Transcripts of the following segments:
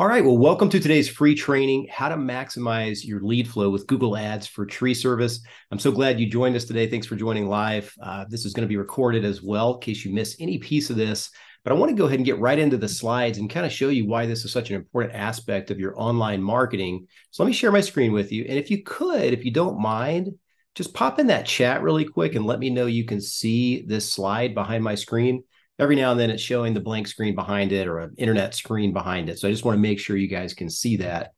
All right. Well, welcome to today's free training how to maximize your lead flow with Google Ads for tree service. I'm so glad you joined us today. Thanks for joining live. Uh, this is going to be recorded as well in case you miss any piece of this. But I want to go ahead and get right into the slides and kind of show you why this is such an important aspect of your online marketing. So let me share my screen with you. And if you could, if you don't mind, just pop in that chat really quick and let me know you can see this slide behind my screen every now and then it's showing the blank screen behind it or an internet screen behind it. So I just want to make sure you guys can see that.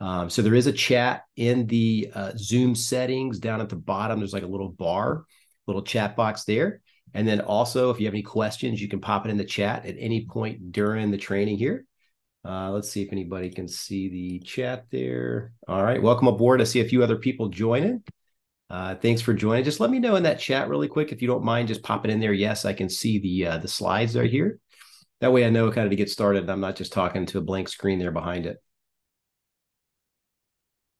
Um, so there is a chat in the uh, Zoom settings down at the bottom. There's like a little bar, little chat box there. And then also, if you have any questions, you can pop it in the chat at any point during the training here. Uh, let's see if anybody can see the chat there. All right, welcome aboard. I see a few other people joining. Uh, thanks for joining. Just let me know in that chat really quick if you don't mind. Just pop it in there. Yes, I can see the uh, the slides right here. That way, I know kind of to get started. I'm not just talking to a blank screen there behind it.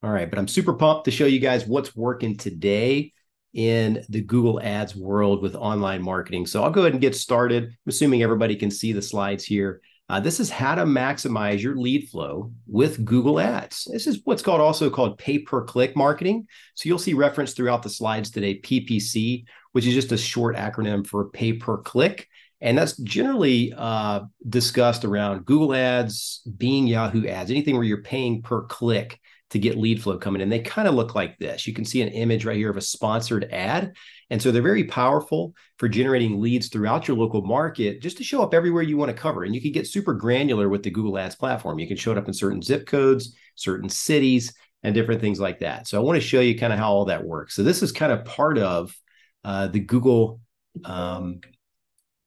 All right, but I'm super pumped to show you guys what's working today in the Google Ads world with online marketing. So I'll go ahead and get started. I'm assuming everybody can see the slides here. Uh, this is how to maximize your lead flow with Google Ads. This is what's called also called pay per click marketing. So you'll see reference throughout the slides today, PPC, which is just a short acronym for pay per click. And that's generally uh, discussed around Google Ads, Bing Yahoo Ads, anything where you're paying per click to get lead flow coming in. They kind of look like this. You can see an image right here of a sponsored ad. And so they're very powerful for generating leads throughout your local market just to show up everywhere you want to cover. And you can get super granular with the Google Ads platform. You can show it up in certain zip codes, certain cities, and different things like that. So I want to show you kind of how all that works. So this is kind of part of uh, the Google. Um,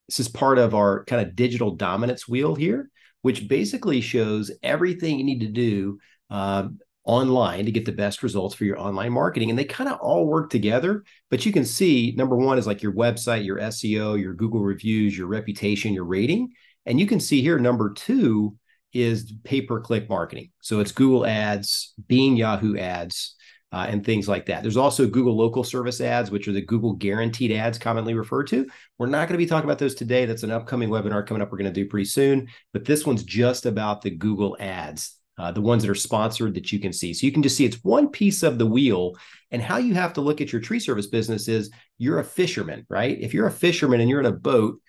this is part of our kind of digital dominance wheel here, which basically shows everything you need to do uh, online to get the best results for your online marketing. And they kind of all work together. But you can see number one is like your website, your SEO, your Google reviews, your reputation, your rating. And you can see here number two is pay per click marketing. So it's Google ads, Bing Yahoo ads, uh, and things like that. There's also Google local service ads, which are the Google guaranteed ads commonly referred to. We're not going to be talking about those today. That's an upcoming webinar coming up we're going to do pretty soon. But this one's just about the Google ads uh, the ones that are sponsored that you can see. So you can just see it's one piece of the wheel. And how you have to look at your tree service business is you're a fisherman, right? If you're a fisherman and you're in a boat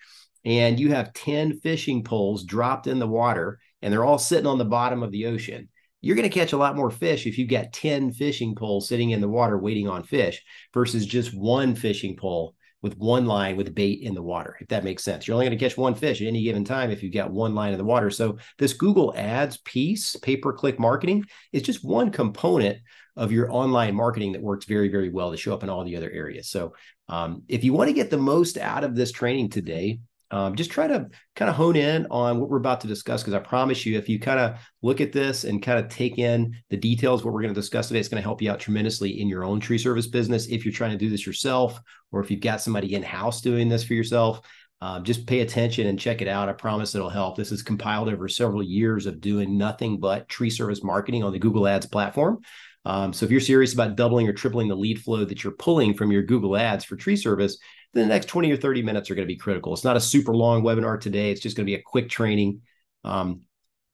and you have 10 fishing poles dropped in the water and they're all sitting on the bottom of the ocean, you're going to catch a lot more fish if you've got 10 fishing poles sitting in the water waiting on fish versus just one fishing pole with one line with bait in the water, if that makes sense. You're only going to catch one fish at any given time if you've got one line in the water. So this Google Ads piece, pay-per-click marketing, is just one component of your online marketing that works very, very well to show up in all the other areas. So um, if you want to get the most out of this training today, um, just try to kind of hone in on what we're about to discuss because I promise you, if you kind of look at this and kind of take in the details, what we're going to discuss today, it's going to help you out tremendously in your own tree service business. If you're trying to do this yourself, or if you've got somebody in house doing this for yourself, uh, just pay attention and check it out. I promise it'll help. This is compiled over several years of doing nothing but tree service marketing on the Google Ads platform. Um, so if you're serious about doubling or tripling the lead flow that you're pulling from your Google Ads for tree service, the next 20 or 30 minutes are going to be critical. It's not a super long webinar today. It's just going to be a quick training. Um,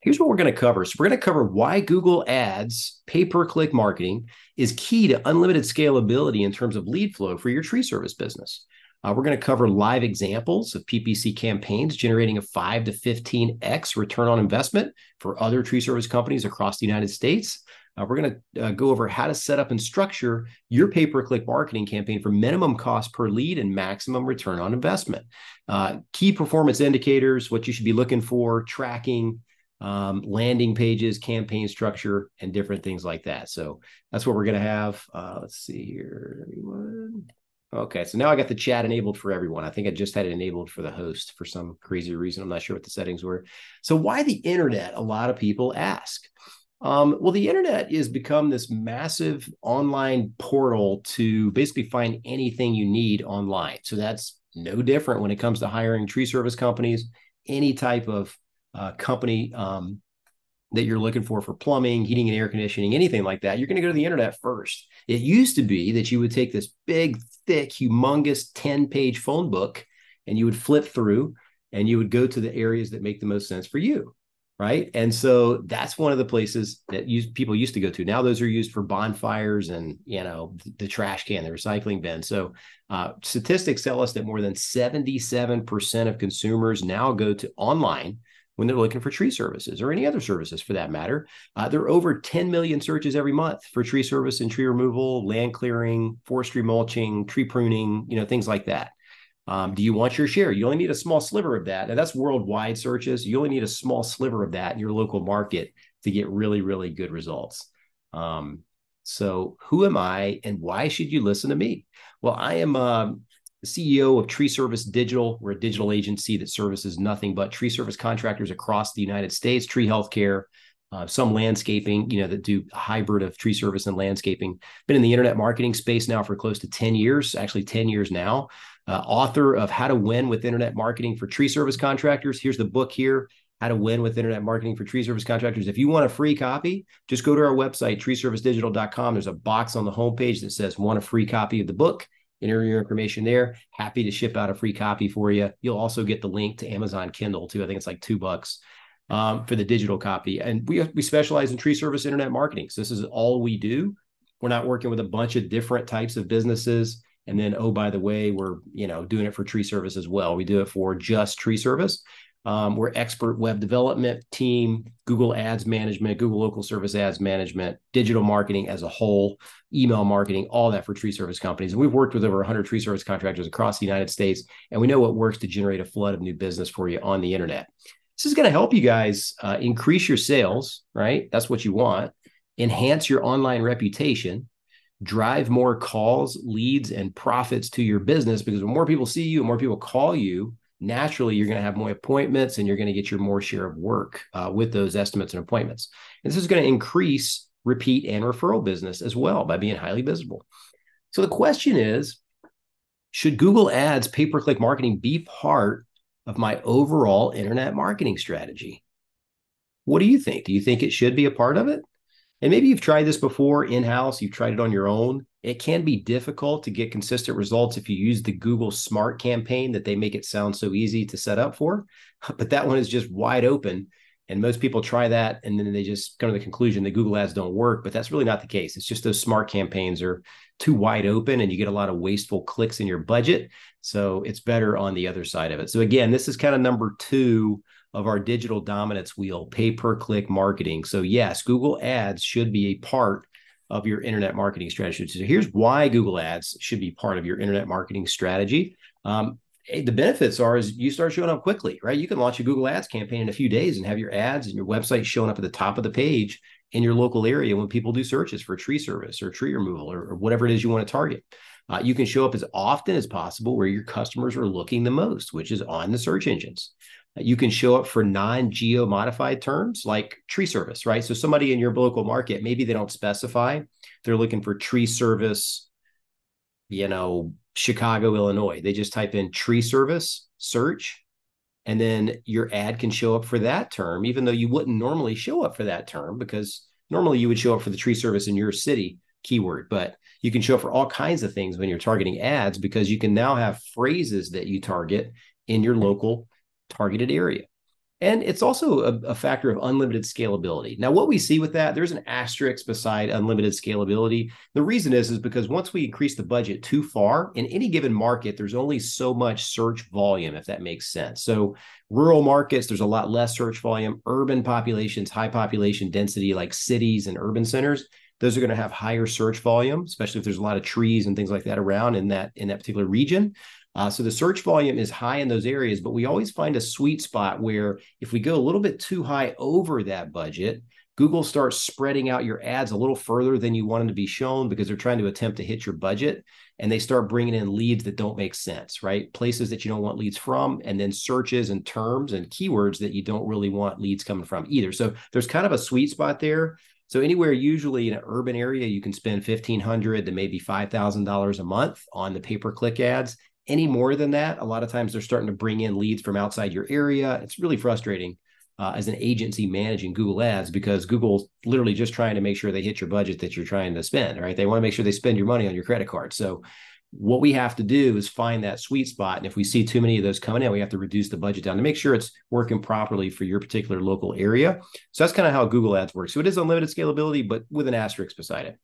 here's what we're going to cover. So we're going to cover why Google Ads pay-per-click marketing is key to unlimited scalability in terms of lead flow for your tree service business. Uh, we're going to cover live examples of PPC campaigns generating a 5 to 15x return on investment for other tree service companies across the United States. Uh, we're going to uh, go over how to set up and structure your pay per click marketing campaign for minimum cost per lead and maximum return on investment. Uh, key performance indicators, what you should be looking for, tracking, um, landing pages, campaign structure, and different things like that. So that's what we're going to have. Uh, let's see here. Okay, so now I got the chat enabled for everyone. I think I just had it enabled for the host for some crazy reason. I'm not sure what the settings were. So, why the internet? A lot of people ask. Um, well, the internet has become this massive online portal to basically find anything you need online. So that's no different when it comes to hiring tree service companies, any type of uh, company um, that you're looking for for plumbing, heating and air conditioning, anything like that. You're going to go to the internet first. It used to be that you would take this big, thick, humongous 10 page phone book and you would flip through and you would go to the areas that make the most sense for you right? And so that's one of the places that use, people used to go to. Now those are used for bonfires and you know the trash can, the recycling bin. So uh, statistics tell us that more than seventy-seven percent of consumers now go to online when they're looking for tree services or any other services for that matter. Uh, there are over 10 million searches every month for tree service and tree removal, land clearing, forestry mulching, tree pruning, you know, things like that. Um, do you want your share? You only need a small sliver of that. And that's worldwide searches. You only need a small sliver of that in your local market to get really, really good results. Um, so, who am I and why should you listen to me? Well, I am um, the CEO of Tree Service Digital. We're a digital agency that services nothing but tree service contractors across the United States, tree healthcare, uh, some landscaping, you know, that do hybrid of tree service and landscaping. Been in the internet marketing space now for close to 10 years, actually 10 years now uh, author of How to Win with Internet Marketing for Tree Service Contractors. Here's the book here How to Win with Internet Marketing for Tree Service Contractors. If you want a free copy, just go to our website, treeservicedigital.com. There's a box on the homepage that says, Want a free copy of the book? Enter your information there. Happy to ship out a free copy for you. You'll also get the link to Amazon Kindle too. I think it's like two bucks um, for the digital copy. And we we specialize in tree service internet marketing. So this is all we do. We're not working with a bunch of different types of businesses. And then, oh, by the way, we're you know doing it for tree service as well. We do it for just tree service. Um, we're expert web development team, Google Ads management, Google Local Service Ads management, digital marketing as a whole, email marketing, all that for tree service companies. And we've worked with over 100 tree service contractors across the United States, and we know what works to generate a flood of new business for you on the internet. This is going to help you guys uh, increase your sales, right? That's what you want. Enhance your online reputation, drive more calls, leads, and profits to your business because when more people see you and more people call you, naturally you're going to have more appointments and you're going to get your more share of work uh, with those estimates and appointments. And this is going to increase repeat and referral business as well by being highly visible. So the question is should Google Ads pay per click marketing be part of my overall internet marketing strategy? What do you think? Do you think it should be a part of it? And maybe you've tried this before in house, you've tried it on your own. It can be difficult to get consistent results if you use the Google Smart campaign that they make it sound so easy to set up for. But that one is just wide open. And most people try that and then they just come to the conclusion that Google ads don't work. But that's really not the case. It's just those smart campaigns are too wide open and you get a lot of wasteful clicks in your budget. So it's better on the other side of it. So again, this is kind of number two of our digital dominance wheel, pay per click marketing. So, yes, Google Ads should be a part of your internet marketing strategy. So, here's why Google Ads should be part of your internet marketing strategy. Um, the benefits are is you start showing up quickly, right? You can launch a Google Ads campaign in a few days and have your ads and your website showing up at the top of the page in your local area when people do searches for tree service or tree removal or, or whatever it is you want to target. Uh, you can show up as often as possible where your customers are looking the most, which is on the search engines. You can show up for non geo modified terms like tree service, right? So somebody in your local market, maybe they don't specify, they're looking for tree service, you know, Chicago, Illinois. They just type in tree service, search, and then your ad can show up for that term, even though you wouldn't normally show up for that term because normally you would show up for the tree service in your city keyword. But you can show up for all kinds of things when you're targeting ads because you can now have phrases that you target in your local targeted area. And it's also a, a, factor of unlimited scalability. Now, what we see with that, there's an asterisk beside unlimited scalability. The reason is, is because once we increase the budget too far in any given market, there's only so much search volume, if that makes sense. So, rural markets, there's a lot less search volume. Urban populations, high population density, like cities and urban centers, those are going to have higher search volume, especially if there's a lot of trees and things like that around in that in that particular region. Uh, so the search volume is high in those areas, but we always find a sweet spot where if we go a little bit too high over that budget, Google starts spreading out your ads a little further than you want them to be shown because they're trying to attempt to hit your budget. And they start bringing in leads that don't make sense, right? Places that you don't want leads from, and then searches and terms and keywords that you don't really want leads coming from either. So there's kind of a sweet spot there. So anywhere usually in an urban area, you can spend fifteen hundred to maybe five thousand dollars a month on the pay per click ads any more than that, a lot of times they're starting to bring in leads from outside your area. It's really frustrating uh, as an agency managing Google Ads because Google's literally just trying to make sure they hit your budget that you're trying to spend. Right? They want to make sure they spend your money on your credit card. So what we have to do is find that sweet spot. And if we see too many of those coming in, we have to reduce the budget down to make sure it's working properly for your particular local area. So that's kind of how Google Ads works. So it is unlimited scalability, but with an asterisk beside it.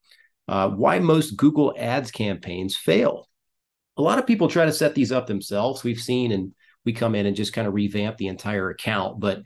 Uh, why most Google Ads campaigns fail. A lot of people try to set these up themselves. We've seen, and we come in and just kind of revamp the entire account. But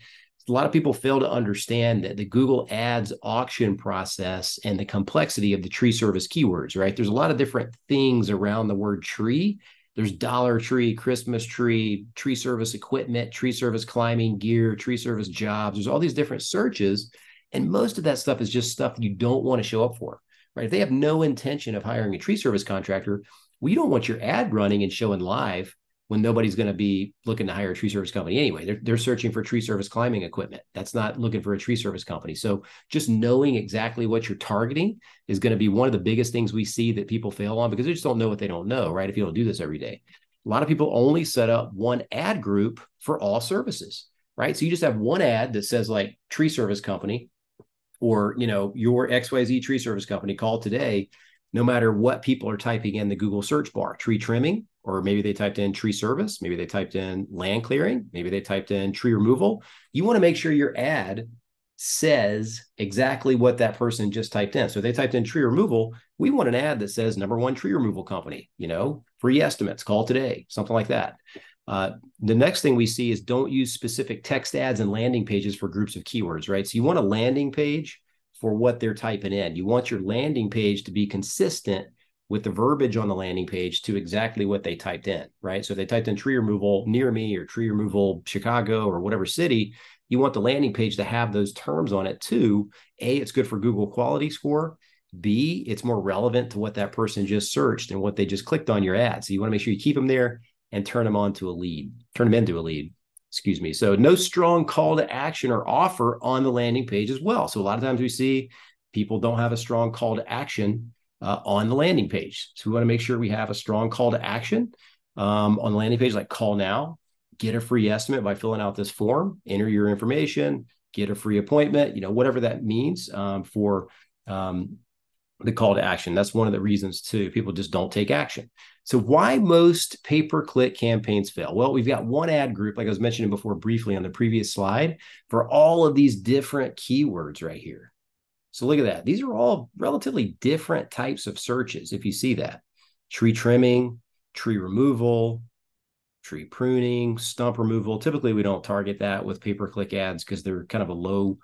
a lot of people fail to understand that the Google Ads auction process and the complexity of the tree service keywords, right? There's a lot of different things around the word tree. There's Dollar Tree, Christmas tree, tree service equipment, tree service climbing gear, tree service jobs. There's all these different searches. And most of that stuff is just stuff you don't want to show up for, right? If they have no intention of hiring a tree service contractor, we don't want your ad running and showing live when nobody's going to be looking to hire a tree service company anyway. They're, they're searching for tree service climbing equipment. That's not looking for a tree service company. So just knowing exactly what you're targeting is going to be one of the biggest things we see that people fail on because they just don't know what they don't know, right? If you don't do this every day. A lot of people only set up one ad group for all services, right? So you just have one ad that says like tree service company or, you know, your XYZ tree service company call today no matter what people are typing in the Google search bar, tree trimming, or maybe they typed in tree service, maybe they typed in land clearing, maybe they typed in tree removal. You want to make sure your ad says exactly what that person just typed in. So they typed in tree removal. We want an ad that says number one tree removal company, you know, free estimates, call today, something like that. Uh, the next thing we see is don't use specific text ads and landing pages for groups of keywords, right? So you want a landing page for what they're typing in. You want your landing page to be consistent with the verbiage on the landing page to exactly what they typed in, right? So if they typed in tree removal near me or tree removal Chicago or whatever city, you want the landing page to have those terms on it too. A, it's good for Google quality score. B, it's more relevant to what that person just searched and what they just clicked on your ad. So you want to make sure you keep them there and turn them on to a lead, turn them into a lead excuse me. So no strong call to action or offer on the landing page as well. So a lot of times we see people don't have a strong call to action uh, on the landing page. So we want to make sure we have a strong call to action um, on the landing page, like call now, get a free estimate by filling out this form, enter your information, get a free appointment, you know, whatever that means um, for um, the call to action. That's one of the reasons too. People just don't take action. So why most pay-per-click campaigns fail? Well, we've got one ad group, like I was mentioning before briefly on the previous slide, for all of these different keywords right here. So look at that. These are all relatively different types of searches. If you see that tree trimming, tree removal, tree pruning, stump removal. Typically, we don't target that with pay-per-click ads because they're kind of a low,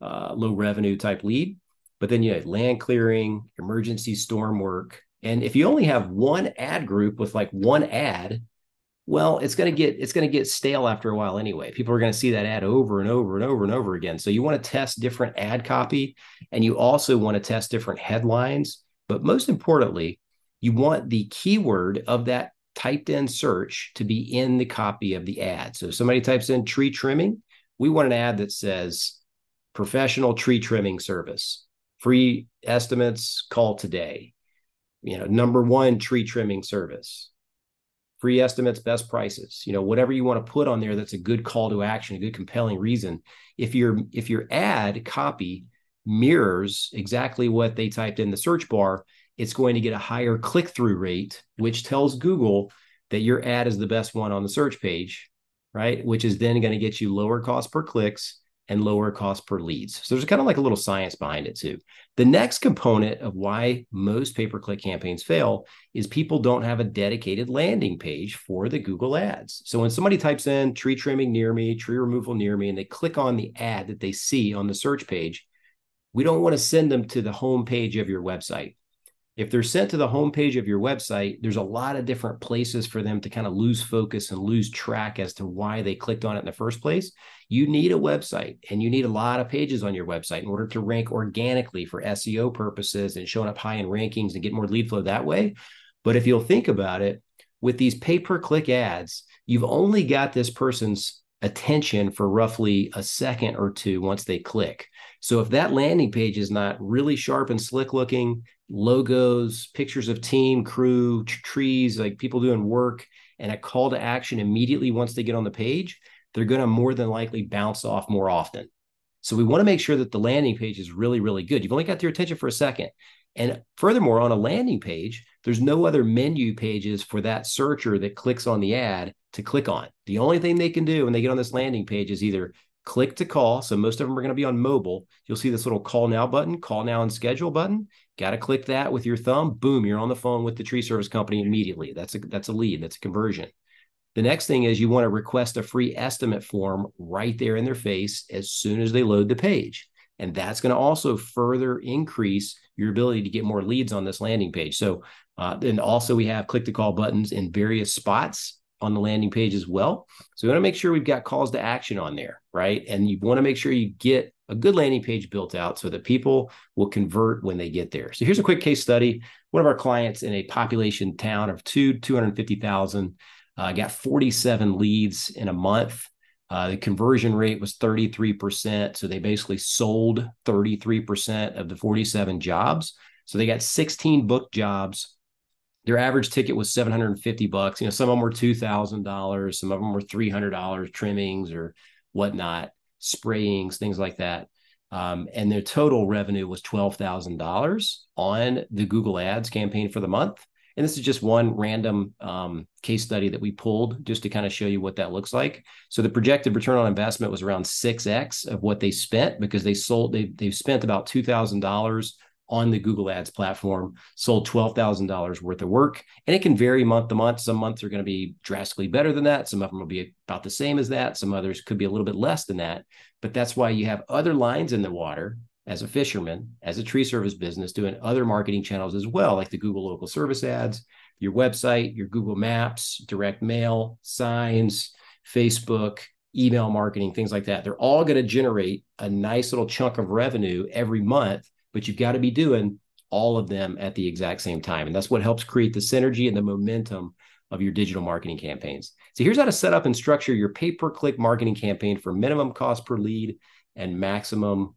uh, low revenue type lead. But then you have land clearing, emergency storm work. And if you only have one ad group with like one ad, well, it's going to get it's going to get stale after a while anyway. People are going to see that ad over and over and over and over again. So you want to test different ad copy and you also want to test different headlines, but most importantly, you want the keyword of that typed in search to be in the copy of the ad. So if somebody types in tree trimming, we want an ad that says professional tree trimming service free estimates, call today. You know, number one tree trimming service, free estimates, best prices. You know, whatever you want to put on there that's a good call to action, a good compelling reason. If your if your ad copy mirrors exactly what they typed in the search bar, it's going to get a higher click through rate, which tells Google that your ad is the best one on the search page, right? Which is then going to get you lower cost per clicks and lower cost per leads. So there's kind of like a little science behind it too. The next component of why most pay-per-click campaigns fail is people don't have a dedicated landing page for the Google ads. So when somebody types in tree trimming near me, tree removal near me, and they click on the ad that they see on the search page, we don't want to send them to the home page of your website if they're sent to the homepage of your website, there's a lot of different places for them to kind of lose focus and lose track as to why they clicked on it in the first place. You need a website and you need a lot of pages on your website in order to rank organically for SEO purposes and showing up high in rankings and get more lead flow that way. But if you'll think about it, with these pay per click ads, you've only got this person's attention for roughly a second or two once they click. So if that landing page is not really sharp and slick looking, logos, pictures of team, crew, t- trees, like people doing work, and a call to action immediately once they get on the page, they're going to more than likely bounce off more often. So we want to make sure that the landing page is really, really good. You've only got their attention for a second. And furthermore, on a landing page, there's no other menu pages for that searcher that clicks on the ad to click on. The only thing they can do when they get on this landing page is either click to call. So most of them are going to be on mobile. You'll see this little call now button, call now and schedule button. Got to click that with your thumb. Boom, you're on the phone with the tree service company immediately. That's a that's a lead. That's a conversion. The next thing is you want to request a free estimate form right there in their face as soon as they load the page. And that's going to also further increase your ability to get more leads on this landing page. So, uh, then also we have click to call buttons in various spots on the landing page as well. So, we want to make sure we've got calls to action on there, right? And you want to make sure you get a good landing page built out so that people will convert when they get there. So, here's a quick case study. One of our clients in a population town of two, 250,000 uh, got 47 leads in a month. Uh, the conversion rate was 33%. So they basically sold 33% of the 47 jobs. So they got 16 book jobs. Their average ticket was 750 bucks. You know, some of them were $2,000, some of them were $300 trimmings or whatnot, sprayings, things like that. Um, and their total revenue was $12,000 on the Google Ads campaign for the month. And this is just one random um, case study that we pulled just to kind of show you what that looks like. So the projected return on investment was around 6x of what they spent because they sold, they, they've spent about $2,000 on the Google Ads platform, sold $12,000 worth of work. And it can vary month to month. Some months are going to be drastically better than that. Some of them will be about the same as that. Some others could be a little bit less than that. But that's why you have other lines in the water as a fisherman, as a tree service business, doing other marketing channels as well, like the Google local service ads, your website, your Google Maps, direct mail, signs, Facebook, email marketing, things like that. They're all going to generate a nice little chunk of revenue every month, but you've got to be doing all of them at the exact same time. And that's what helps create the synergy and the momentum of your digital marketing campaigns. So here's how to set up and structure your pay per click marketing campaign for minimum cost per lead and maximum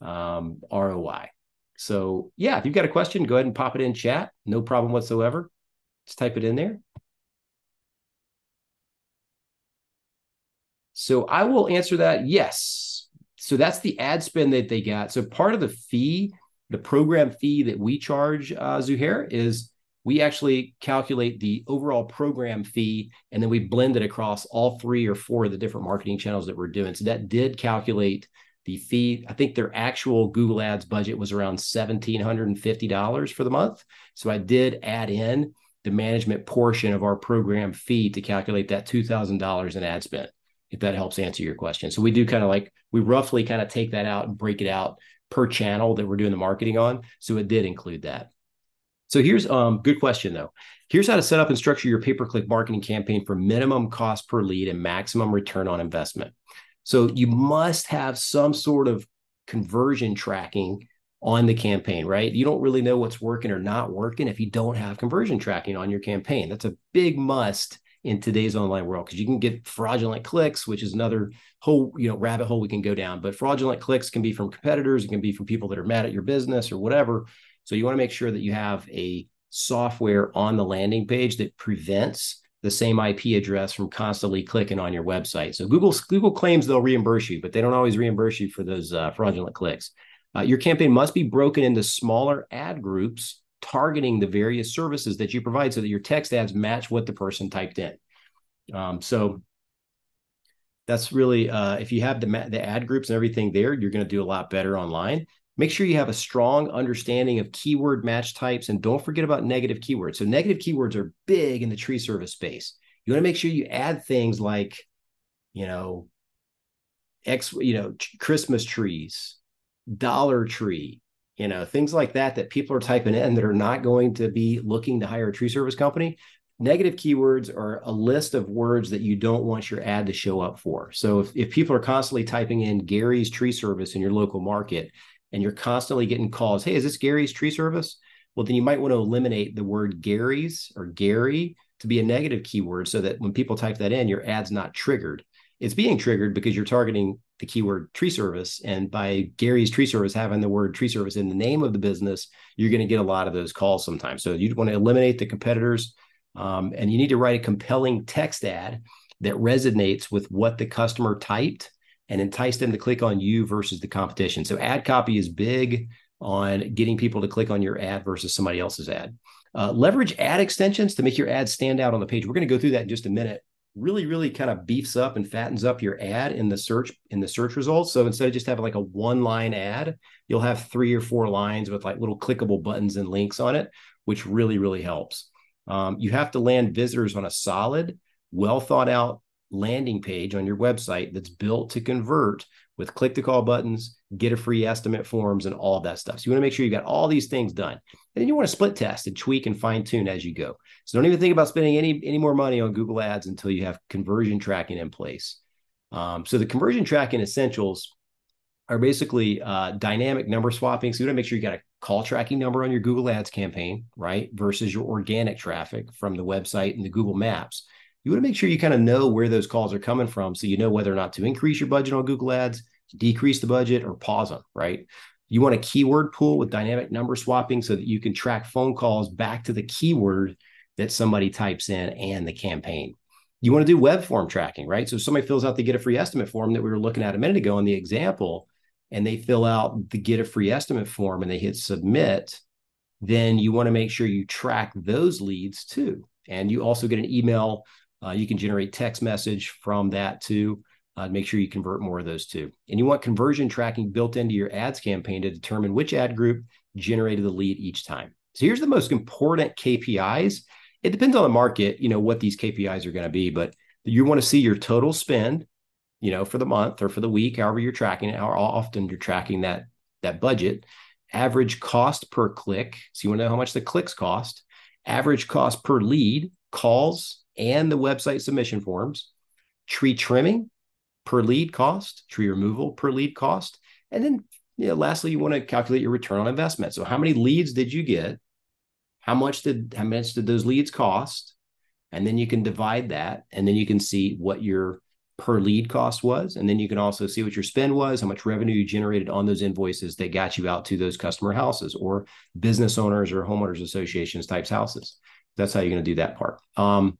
um, ROI. So yeah, if you've got a question, go ahead and pop it in chat. No problem whatsoever. Just type it in there. So I will answer that. Yes. So that's the ad spend that they got. So part of the fee, the program fee that we charge uh, Zuhair is we actually calculate the overall program fee and then we blend it across all three or four of the different marketing channels that we're doing. So that did calculate the fee, I think their actual Google Ads budget was around $1,750 for the month. So I did add in the management portion of our program fee to calculate that $2,000 in ad spend, if that helps answer your question. So we do kind of like, we roughly kind of take that out and break it out per channel that we're doing the marketing on. So it did include that. So here's um good question though. Here's how to set up and structure your pay-per-click marketing campaign for minimum cost per lead and maximum return on investment. So you must have some sort of conversion tracking on the campaign, right? You don't really know what's working or not working if you don't have conversion tracking on your campaign. That's a big must in today's online world because you can get fraudulent clicks, which is another whole you know rabbit hole we can go down. But fraudulent clicks can be from competitors, it can be from people that are mad at your business or whatever. So you want to make sure that you have a software on the landing page that prevents the same IP address from constantly clicking on your website. So Google Google claims they'll reimburse you, but they don't always reimburse you for those uh, fraudulent clicks. Uh, your campaign must be broken into smaller ad groups targeting the various services that you provide so that your text ads match what the person typed in. Um, so that's really uh, if you have the the ad groups and everything there, you're going to do a lot better online. Make sure you have a strong understanding of keyword match types and don't forget about negative keywords. So, negative keywords are big in the tree service space. You want to make sure you add things like, you know, X, you know, Christmas trees, Dollar Tree, you know, things like that that people are typing in that are not going to be looking to hire a tree service company. Negative keywords are a list of words that you don't want your ad to show up for. So if, if people are constantly typing in Gary's tree service in your local market, and you're constantly getting calls, hey, is this Gary's tree service? Well, then you might want to eliminate the word Gary's or Gary to be a negative keyword so that when people type that in, your ad's not triggered. It's being triggered because you're targeting the keyword tree service. And by Gary's tree service having the word tree service in the name of the business, you're going to get a lot of those calls sometimes. So you want to eliminate the competitors um, and you need to write a compelling text ad that resonates with what the customer typed and entice them to click on you versus the competition. So ad copy is big. on getting people to click on your ad versus somebody else's ad. Uh, leverage ad extensions to make your ad stand out on the page. We're going to go through that in just a minute. Really, really kind of beefs up and fattens up your ad in the search in the search results. So instead of just having like a one line ad, you'll have three or four lines with like little clickable buttons and links on it, which really, really helps. Um, you have to land visitors on a solid, well thought out landing page on your website that's built to convert with click to call buttons, get a free estimate forms, and all that stuff. So you want to make sure you got all these things done. And then you want to split test and tweak and fine tune as you go. So don't even think about spending any any more money on Google Ads until you have conversion tracking in place. Um, so the conversion tracking essentials are basically uh, dynamic number swapping. So you want to make sure you got a call tracking number on your Google Ads campaign, right? Versus your organic traffic from the website and the Google Maps you want to make sure you kind of know where those calls are coming from so you know whether or not to increase your budget on Google Ads, decrease the budget, or pause them, right? You want a keyword pool with dynamic number swapping so that you can track phone calls back to the keyword that somebody types in and the campaign. You want to do web form tracking, right? So if somebody fills out the get a free estimate form that we were looking at a minute ago in the example, and they fill out the get a free estimate form and they hit submit, then you want to make sure you track those leads too. And you also get an email uh, you can generate text message from that too. Uh, make sure you convert more of those too. And you want conversion tracking built into your ads campaign to determine which ad group generated the lead each time. So here's the most important KPIs. It depends on the market, you know, what these KPIs are going to be, but you want to see your total spend, you know, for the month or for the week, however you're tracking it, how often you're tracking that that budget, average cost per click. So you want to know how much the clicks cost, average cost per lead, calls, and the website submission forms, tree trimming per lead cost, tree removal per lead cost, and then you know, lastly, you want to calculate your return on investment. So how many leads did you get? How much did how much did those leads cost? And then you can divide that, and then you can see what your per lead cost was. And then you can also see what your spend was, how much revenue you generated on those invoices that got you out to those customer houses or business owners or homeowners associations types houses. That's how you're going to do that part. Um,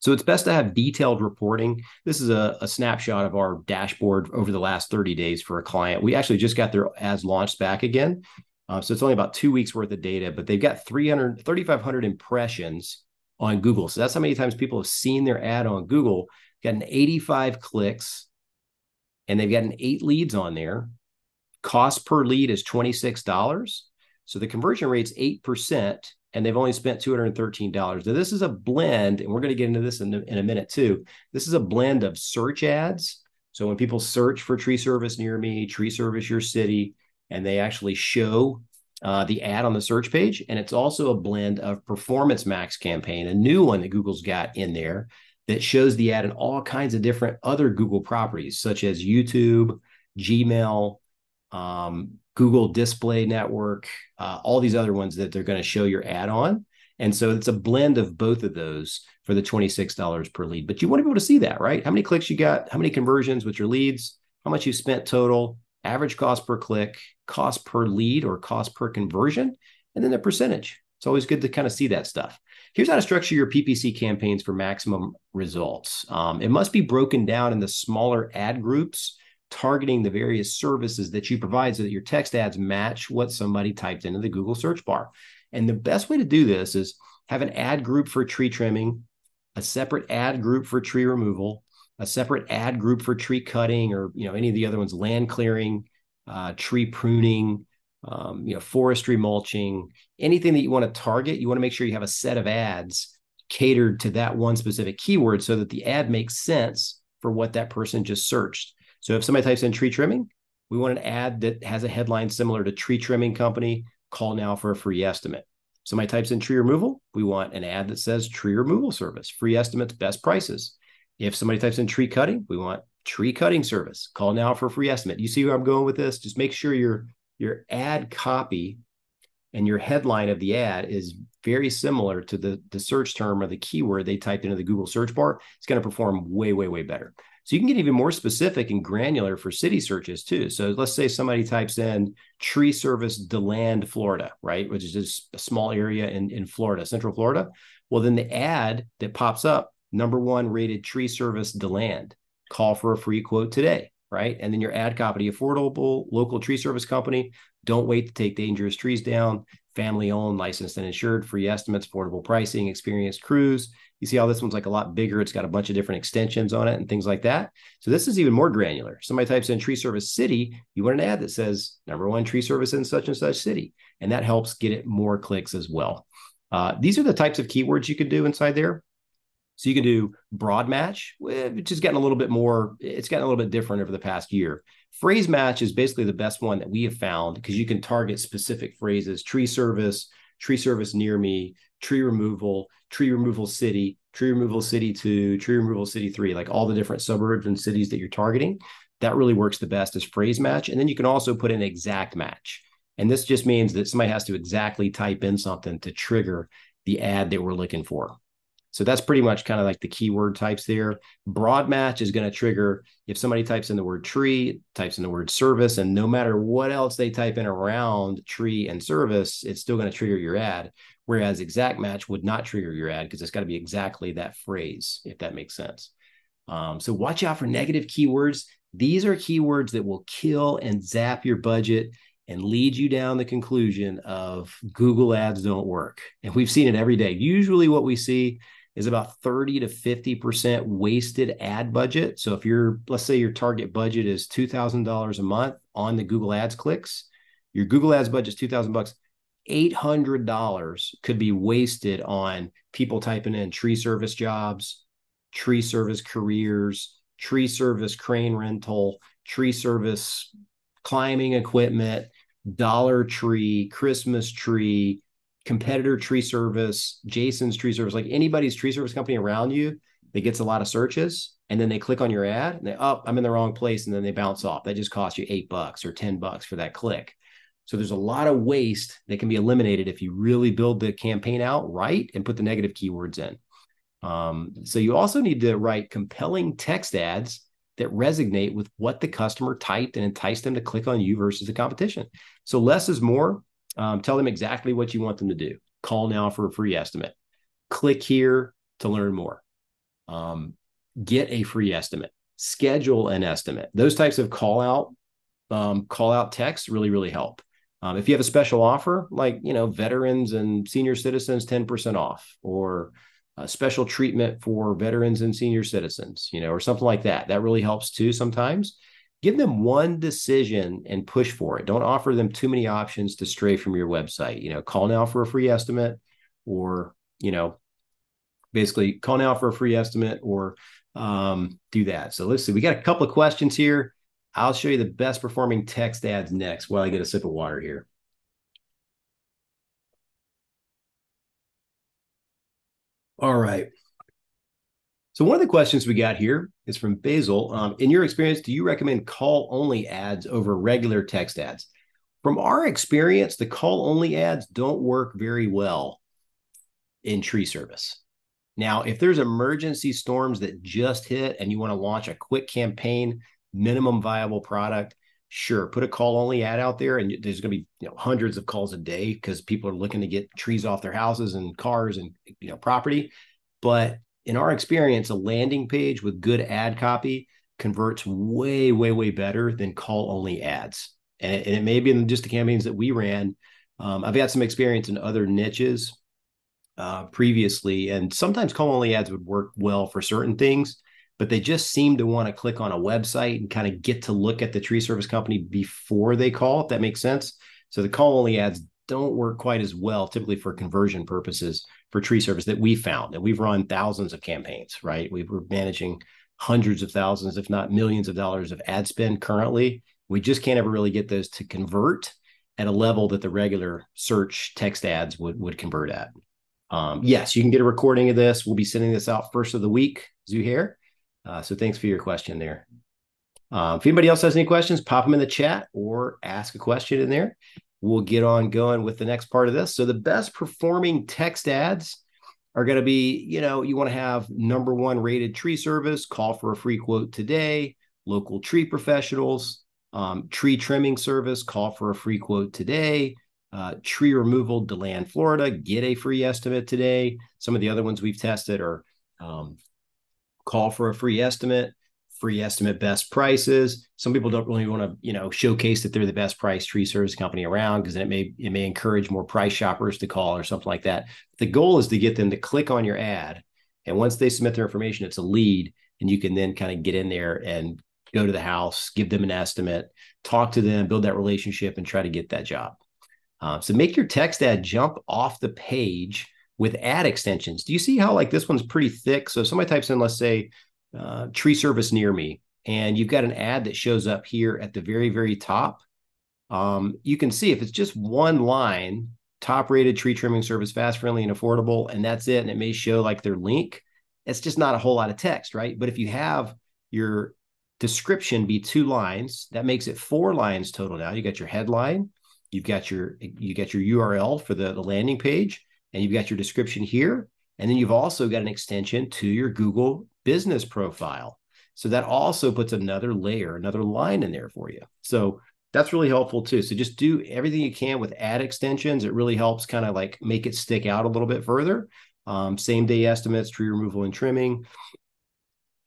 so it's best to have detailed reporting. This is a, a, snapshot of our dashboard over the last 30 days for a client. We actually just got their ads launched back again. Uh, so it's only about two weeks worth of data, but they've got 300, 3,500 impressions on Google. So that's how many times people have seen their ad on Google, got an 85 clicks, and they've got an eight leads on there. Cost per lead is $26. So the conversion rate's 8% and they've only spent $213. Now, this is a blend, and we're going to get into this in, in a minute too. This is a blend of search ads. So when people search for tree service near me, tree service your city, and they actually show uh, the ad on the search page. And it's also a blend of Performance Max campaign, a new one that Google's got in there that shows the ad in all kinds of different other Google properties, such as YouTube, Gmail, um, Google Display Network, uh, all these other ones that they're going to show your ad on. And so it's a blend of both of those for the $26 per lead. But you want to be able to see that, right? How many clicks you got, how many conversions with your leads, how much you spent total, average cost per click, cost per lead or cost per conversion, and then the percentage. It's always good to kind of see that stuff. Here's how to structure your PPC campaigns for maximum results. Um, it must be broken down into smaller ad groups targeting the various services that you provide so that your text ads match what somebody typed into the Google search bar. And the best way to do this is have an ad group for tree trimming, a separate ad group for tree removal, a separate ad group for tree cutting or you know any of the other ones, land clearing, uh, tree pruning, um, you know forestry mulching, anything that you want to target. You want to make sure you have a set of ads catered to that one specific keyword so that the ad makes sense for what that person just searched. So if somebody types in tree trimming, we want an ad that has a headline similar to tree trimming company, call now for a free estimate. Somebody types in tree removal, we want an ad that says tree removal service, free estimates, best prices. If somebody types in tree cutting, we want tree cutting service, call now for a free estimate. You see where I'm going with this? Just make sure your your ad copy and your headline of the ad is very similar to the, the search term or the keyword they typed into the Google search bar. It's going to perform way, way, way better. So you can get even more specific and granular for city searches too. So let's say somebody types in tree service DeLand, Florida, right? Which is just a small area in, in Florida, Central Florida. Well, then the ad that pops up, number one rated tree service DeLand, call for a free quote today. Right? And then your ad copy, affordable local tree service company. Don't wait to take dangerous trees down. Family owned, licensed and insured, free estimates, affordable pricing, experienced crews. You see how this one's like a lot bigger. It's got a bunch of different extensions on it and things like that. So this is even more granular. Somebody types in tree service city, you want an ad that says number one tree service in such and such city. And that helps get it more clicks as well. Uh, these are the types of keywords you can do inside there. So you can do broad match, which is getting a little bit more, it's gotten a little bit different over the past year. Phrase match is basically the best one that we have found because you can target specific phrases, tree service, tree service near me, tree removal, tree removal city, tree removal city two, tree removal city three, like all the different suburbs and cities that you're targeting. That really works the best as phrase match. And then you can also put in exact match. And this just means that somebody has to exactly type in something to trigger the ad that we're looking for. So that's pretty much kind of like the keyword types there. Broad match is going to trigger if somebody types in the word tree, types in the word service, and no matter what else they type in around tree and service, it's still going to trigger your ad. Whereas exact match would not trigger your ad because it's got to be exactly that phrase, if that makes sense. Um, so watch out for negative keywords. These are keywords that will kill and zap your budget and lead you down the conclusion of Google ads don't work. And we've seen it every day. Usually, what we see is about 30 to 50% wasted ad budget. So if you're, let's say your target budget is $2,000 a month on the Google Ads clicks, your Google Ads budget is 2000 bucks. $800 could be wasted on people typing in tree service jobs, tree service careers, tree service crane rental, tree service climbing equipment, Dollar Tree, Christmas tree, competitor tree service, Jason's tree service, like anybody's tree service company around you that gets a lot of searches, and then they click on your ad and they, oh, I'm in the wrong place, and then they bounce off. That just costs you eight bucks or 10 bucks for that click. So there's a lot of waste that can be eliminated if you really build the campaign out right and put the negative keywords in. Um, so you also need to write compelling text ads that resonate with what the customer typed and entice them to click on you versus the competition. So less is more. Um, tell them exactly what you want them to do. Call now for a free estimate. Click here to learn more. Um, get a free estimate. Schedule an estimate. Those types of call out um, call out texts really really help. Um, if you have a special offer, like you know veterans and senior citizens, ten percent off, or a special treatment for veterans and senior citizens, you know, or something like that, that really helps too. Sometimes give them one decision and push for it. Don't offer them too many options to stray from your website. You know, call now for a free estimate or, you know, basically call now for a free estimate or um, do that. So let's see. We got a couple of questions here. I'll show you the best performing text ads next while I get a sip of water here. All right. So one of the questions we got here is from Basil. Um, in your experience, do you recommend call only ads over regular text ads? From our experience, the call only ads don't work very well in tree service. Now, if there's emergency storms that just hit and you want to launch a quick campaign, minimum viable product, sure, put a call only ad out there, and there's going to be you know hundreds of calls a day because people are looking to get trees off their houses and cars and you know property. But in our experience, a landing page with good ad copy converts way, way, way better than call only ads. And it, and it may be in just the campaigns that we ran. Um, I've had some experience in other niches uh, previously, and sometimes call only ads would work well for certain things, but they just seem to want to click on a website and kind of get to look at the tree service company before they call, if that makes sense. So the call only ads don't work quite as well, typically for conversion purposes for tree service that we found. And we've run thousands of campaigns, right? We were managing hundreds of thousands, if not millions of dollars of ad spend currently. We just can't ever really get those to convert at a level that the regular search text ads would would convert at. Um, yes, you can get a recording of this. We'll be sending this out first of the week, Zuhair. Uh, so thanks for your question there. Um, if anybody else has any questions, pop them in the chat or ask a question in there we'll get on going with the next part of this. So the best performing text ads are going to be, you know, you want to have number one rated tree service, call for a free quote today, local tree professionals, um, tree trimming service, call for a free quote today, uh, tree removal, DeLand, Florida, get a free estimate today. Some of the other ones we've tested are um, call for a free estimate, free estimate best prices. Some people don't really want to, you know, showcase that they're the best price tree service company around because then it may it may encourage more price shoppers to call or something like that. The goal is to get them to click on your ad. And once they submit their information, it's a lead. And you can then kind of get in there and go to the house, give them an estimate, talk to them, build that relationship, and try to get that job. Uh, so make your text ad jump off the page with ad extensions. Do you see how like this one's pretty thick? So if somebody types in, let's say, uh, tree service near me, and you've got an ad that shows up here at the very, very top. Um, you can see if it's just one line, top rated tree trimming service, fast, friendly, and affordable, and that's it. And it may show like their link. It's just not a whole lot of text, right? But if you have your description be two lines, that makes it four lines total now. You got your headline, you've got your you got your URL for the, the landing page, and you've got your description here. And then you've also got an extension to your Google business profile. So that also puts another layer, another line in there for you. So that's really helpful too. So just do everything you can with ad extensions. It really helps kind of like make it stick out a little bit further. Um, same day estimates, tree removal and trimming.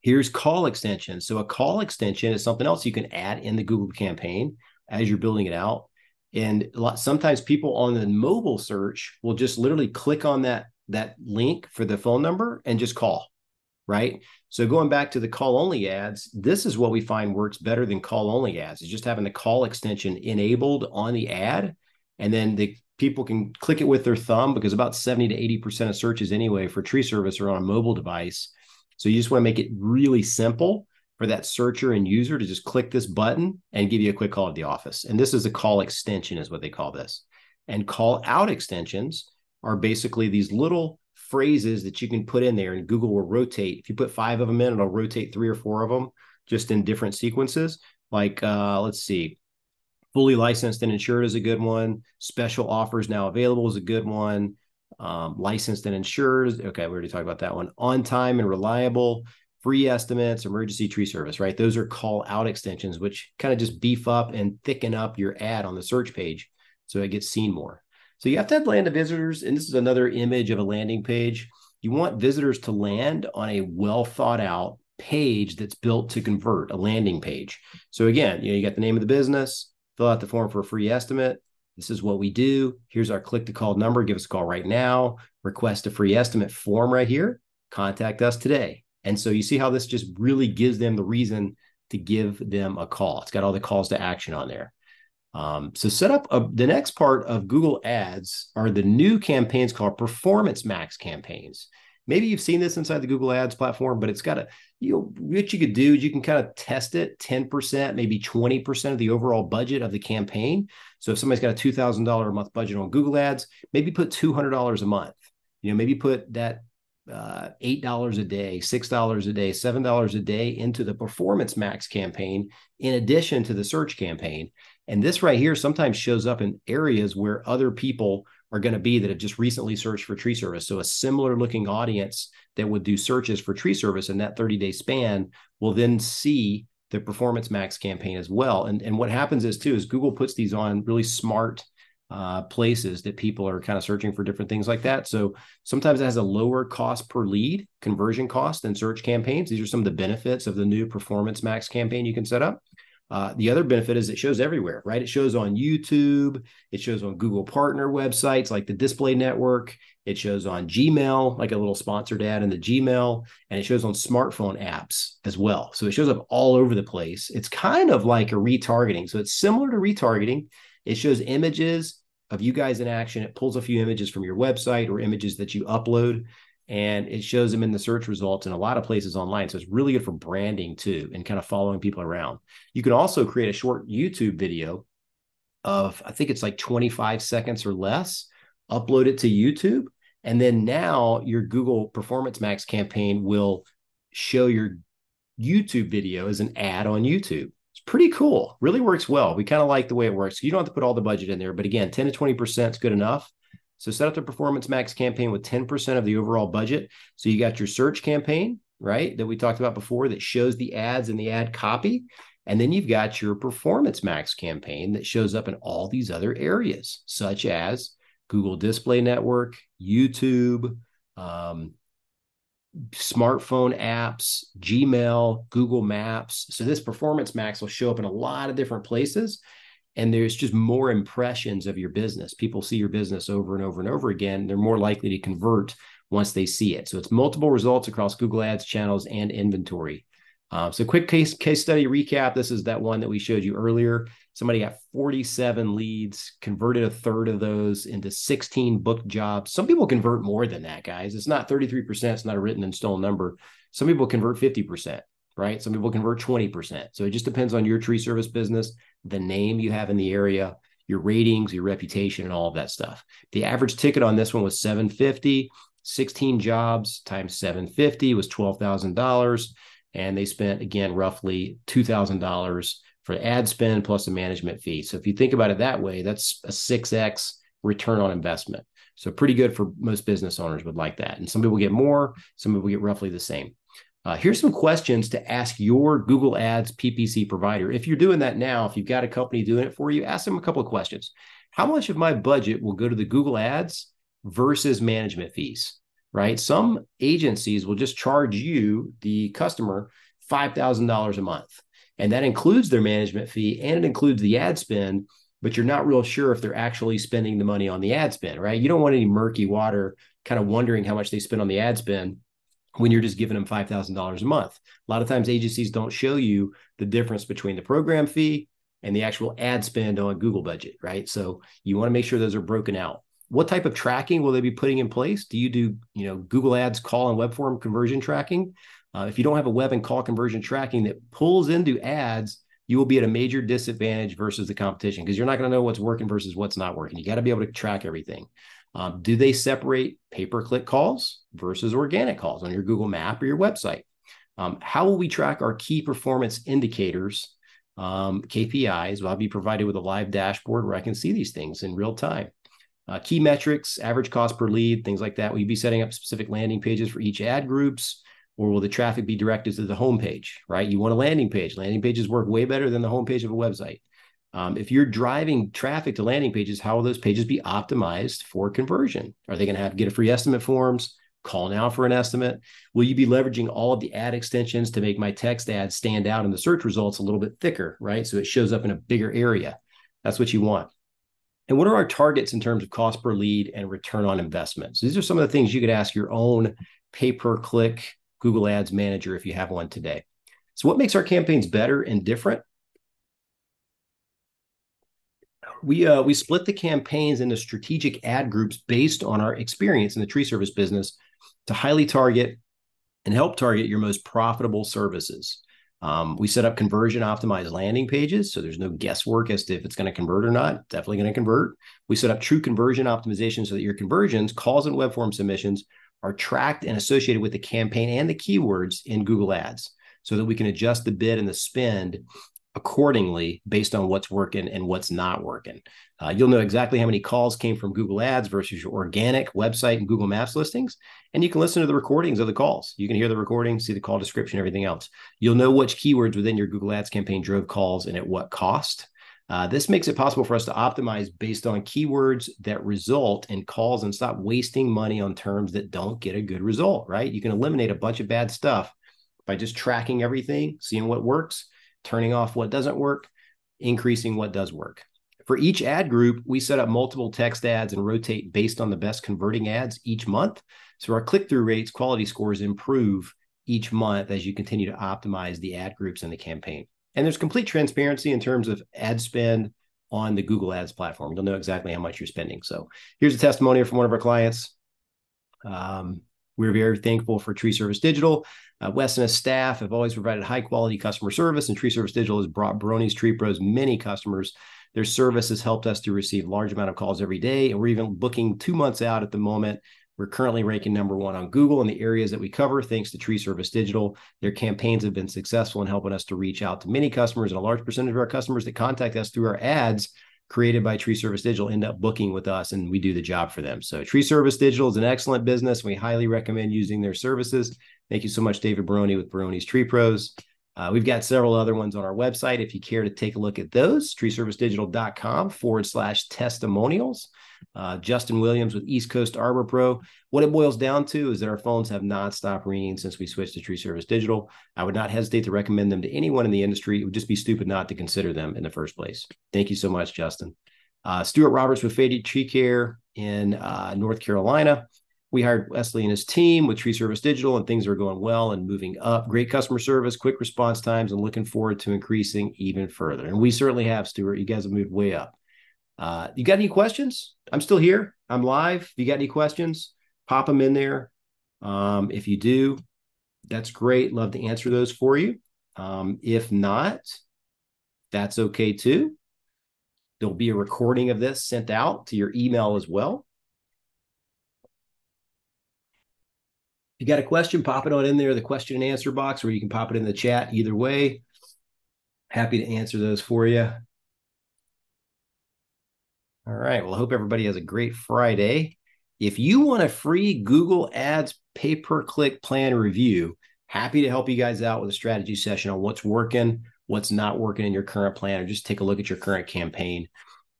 Here's call extensions. So a call extension is something else you can add in the Google campaign as you're building it out. And sometimes people on the mobile search will just literally click on that that link for the phone number and just call, right? So going back to the call only ads, this is what we find works better than call only ads. Is just having the call extension enabled on the ad, and then the people can click it with their thumb because about 70 to 80% of searches anyway for tree service are on a mobile device. So you just want to make it really simple for that searcher and user to just click this button and give you a quick call at the office. And this is a call extension, is what they call this. And call out extensions are basically these little phrases that you can put in there, and Google will rotate. If you put five of them in, it'll rotate three or four of them just in different sequences. Like, uh, let's see, fully licensed and insured is a good one. Special offers now available is a good one. Um, licensed and insured. Okay, we already talked about that one. On time and reliable free estimates, emergency tree service, right? Those are call out extensions, which kind of just beef up and thicken up your ad on the search page so it gets seen more. So you have to have land of visitors, and this is another image of a landing page. You want visitors to land on a well thought out page that's built to convert a landing page. So again, you know, you got the name of the business, fill out the form for a free estimate. This is what we do. Here's our click to call number. Give us a call right now. Request a free estimate form right here. Contact us today. And so you see how this just really gives them the reason to give them a call. It's got all the calls to action on there. Um, so set up a, the next part of Google Ads are the new campaigns called Performance Max campaigns. Maybe you've seen this inside the Google Ads platform, but it's got a you know what you could do is you can kind of test it 10%, maybe 20% of the overall budget of the campaign. So if somebody's got a $2,000 a month budget on Google Ads, maybe put $200 a month. You know, maybe put that uh, eight dollars a day, six dollars a day, seven dollars a day into the Performance Max campaign, in addition to the search campaign. And this right here sometimes shows up in areas where other people are going to be that have just recently searched for tree service. So a similar looking audience that would do searches for tree service in that 30 day span will then see the Performance Max campaign as well. And, and what happens is too is Google puts these on really smart uh, places that people are kind of searching for different things like that. So sometimes it has a lower cost per lead conversion cost than search campaigns. These are some of the benefits of the new Performance Max campaign you can set up. Uh, the other benefit is it shows everywhere, right? It shows on YouTube, it shows on Google partner websites like the Display Network, it shows on Gmail, like a little sponsored ad in the Gmail, and it shows on smartphone apps as well. So it shows up all over the place. It's kind of like a retargeting. So it's similar to retargeting. It shows images of you guys in action. It pulls a few images from your website or images that you upload, and it shows them in the search results in a lot of places online. So it's really good for branding too and kind of following people around. You can also create a short YouTube video of, I think it's like 25 seconds or less, upload it to YouTube. And then now your Google Performance Max campaign will show your YouTube video as an ad on YouTube It's pretty cool. Really works well. We kind of like the way it works. You don't have to put all the budget in there, but again, 10 to 20% is good enough. So set up the Performance Max campaign with 10% of the overall budget. So you got your search campaign, right, that we talked about before that shows the ads and the ad copy. And then you've got your Performance Max campaign that shows up in all these other areas, such as Google Display Network, YouTube, um, smartphone apps, Gmail, Google Maps. So this Performance Max will show up in a lot of different places. And there's just more impressions of your business. People see your business over and over and over again. They're more likely to convert once they see it. So it's multiple results across Google Ads channels and inventory. Uh, so quick case case study recap. This is that one that we showed you earlier. Somebody got 47 leads, converted a third of those into 16 booked jobs. Some people convert more than that, guys. It's not 33%. It's not a written and stolen number. Some people convert 50%, right? Some people convert 20%. So it just depends on your tree service business, the name you have in the area, your ratings, your reputation, and all of that stuff. The average ticket on this one was 750. 16 jobs times 750 was $12,000. And they spent, again, roughly $2,000 for ad spend plus a management fee. So if you think about it that way, that's a 6x return on investment. So pretty good for most business owners would like that. And some people get more, some people get roughly the same. Uh, here's some questions to ask your Google Ads PPC provider. If you're doing that now, if you've got a company doing it for you, ask them a couple of questions. How much of my budget will go to the Google Ads versus management fees? Right? Some agencies will just charge you, the customer, $5,000 a month. And that includes their management fee and it includes the ad spend, but you're not real sure if they're actually spending the money on the ad spend, right? You don't want any murky water kind of wondering how much they spend on the ad spend when you're just giving them $5,000 a month. A lot of times agencies don't show you the difference between the program fee and the actual ad spend on Google budget, right? So you want to make sure those are broken out. What type of tracking will they be putting in place? Do you do, you know, Google Ads call and web form conversion tracking? Uh, if you don't have a web and call conversion tracking that pulls into ads, you will be at a major disadvantage versus the competition because you're not going to know what's working versus what's not working. You got to be able to track everything. Um, do they separate pay per click calls versus organic calls on your Google Map or your website? Um, how will we track our key performance indicators, um, KPIs? Well, I'll be provided with a live dashboard where I can see these things in real time. Uh, key metrics, average cost per lead, things like that. Will you be setting up specific landing pages for each ad groups? or will the traffic be directed to the homepage, right? You want a landing page. Landing pages work way better than the homepage of a website. Um, if you're driving traffic to landing pages, how will those pages be optimized for conversion? Are they going to have get a free estimate forms? Call now for an estimate. Will you be leveraging all of the ad extensions to make my text ads stand out in the search results a little bit thicker, right? So it shows up in a bigger area. That's what you want. And what are our targets in terms of cost per lead and return on investment? So these are some of the things you could ask your own pay per click Google Ads Manager if you have one today. So, what makes our campaigns better and different? We uh, we split the campaigns into strategic ad groups based on our experience in the tree service business to highly target and help target your most profitable services. Um, we set up conversion optimized landing pages, so there's no guesswork as to if it's going to convert or not. Definitely going to convert. We set up true conversion optimization so that your conversions, calls, and web form submissions are tracked and associated with the campaign and the keywords in Google Ads so that we can adjust the bid and the spend accordingly based on what's working and what's not working. Uh, you'll know exactly how many calls came from Google Ads versus your organic website and Google Maps listings. And you can listen to the recordings of the calls. You can hear the recording, see the call description, everything else. You'll know which keywords within your Google Ads campaign drove calls and at what cost. Uh, this makes it possible for us to optimize based on keywords that result in calls and stop wasting money on terms that don't get a good result, right? You can eliminate a bunch of bad stuff by just tracking everything, seeing what works, turning off what doesn't work, increasing what does work. For each ad group, we set up multiple text ads and rotate based on the best converting ads each month. So our click through rates, quality scores improve each month as you continue to optimize the ad groups in the campaign. And there's complete transparency in terms of ad spend on the Google Ads platform. You'll know exactly how much you're spending. So here's a testimonial from one of our clients. Um, we're very thankful for Tree Service Digital. Uh, Wes and his staff have always provided high quality customer service, and Tree Service Digital has brought Baroni's Tree Pros many customers. Their service has helped us to receive a large amount of calls every day, and we're even booking two months out at the moment we're currently ranking number one on Google in the areas that we cover, thanks to Tree Service Digital. Their campaigns have been successful in helping us to reach out to many customers, and a large percentage of our customers that contact us through our ads created by Tree Service Digital end up booking with us, and we do the job for them. So, Tree Service Digital is an excellent business. We highly recommend using their services. Thank you so much, David Baroni with Baroni's Tree Pros. Uh, we've got several other ones on our website. If you care to take a look at those, treeservicedigital.com forward slash testimonials. Uh, Justin Williams with East Coast Arbor Pro. What it boils down to is that our phones have nonstop ringing since we switched to Tree Service Digital. I would not hesitate to recommend them to anyone in the industry. It would just be stupid not to consider them in the first place. Thank you so much, Justin. Uh, Stuart Roberts with Faded Tree Care in uh, North Carolina we hired Wesley and his team with Tree Service Digital, and things are going well and moving up. Great customer service, quick response times, and looking forward to increasing even further. And we certainly have, Stuart. You guys have moved way up. Uh, you got any questions? I'm still here. I'm live. If you got any questions, pop them in there. Um, if you do, that's great. Love to answer those for you. Um, if not, that's okay too. There'll be a recording of this sent out to your email as well. If you got a question, pop it on in there, the question and answer box, or you can pop it in the chat. Either way, happy to answer those for you. All right. Well, I hope everybody has a great Friday. If you want a free Google Ads pay per click plan review, happy to help you guys out with a strategy session on what's working, what's not working in your current plan, or just take a look at your current campaign.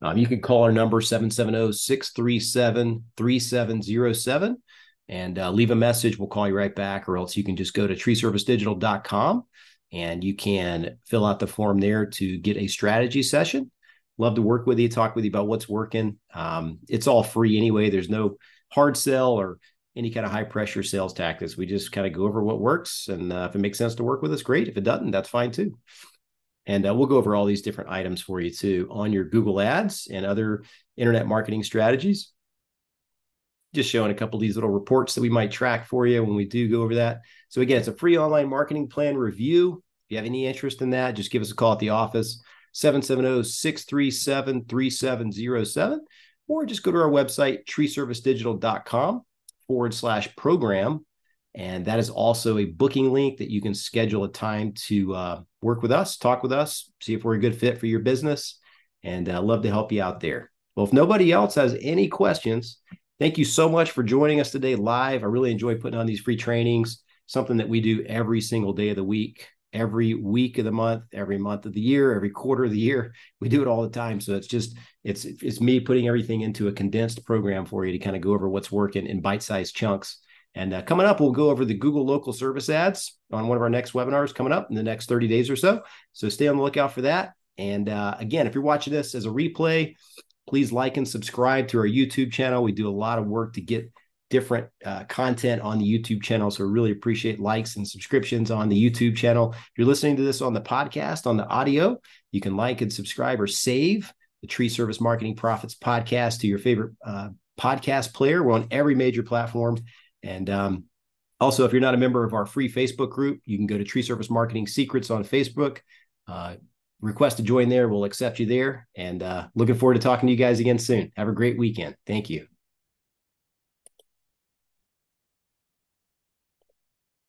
Um, you can call our number 770 637 3707 and uh, leave a message. We'll call you right back, or else you can just go to treeservicedigital.com and you can fill out the form there to get a strategy session. Love to work with you, talk with you about what's working. Um, it's all free anyway. There's no hard sell or any kind of high pressure sales tactics. We just kind of go over what works. And uh, if it makes sense to work with us, great. If it doesn't, that's fine too. And uh, we'll go over all these different items for you too on your Google Ads and other internet marketing strategies just showing a couple of these little reports that we might track for you when we do go over that. So again, it's a free online marketing plan review. If you have any interest in that, just give us a call at the office, 770-637-3707, or just go to our website, treeservicedigital.com forward slash program. And that is also a booking link that you can schedule a time to uh, work with us, talk with us, see if we're a good fit for your business, and uh, love to help you out there. Well, if nobody else has any questions, Thank you so much for joining us today live. I really enjoy putting on these free trainings, something that we do every single day of the week, every week of the month, every month of the year, every quarter of the year. We do it all the time. So it's just it's it's me putting everything into a condensed program for you to kind of go over what's working in bite-sized chunks. And uh, coming up, we'll go over the Google local service ads on one of our next webinars coming up in the next 30 days or so. So stay on the lookout for that. And uh, again, if you're watching this as a replay, Please like and subscribe to our YouTube channel. We do a lot of work to get different uh, content on the YouTube channel. So really appreciate likes and subscriptions on the YouTube channel. If you're listening to this on the podcast, on the audio, you can like and subscribe or save the Tree Service Marketing Profits podcast to your favorite uh, podcast player. We're on every major platform. And um, also, if you're not a member of our free Facebook group, you can go to Tree Service Marketing Secrets on Facebook. Uh, request to join there. We'll accept you there. And uh, looking forward to talking to you guys again soon. Have a great weekend. Thank you.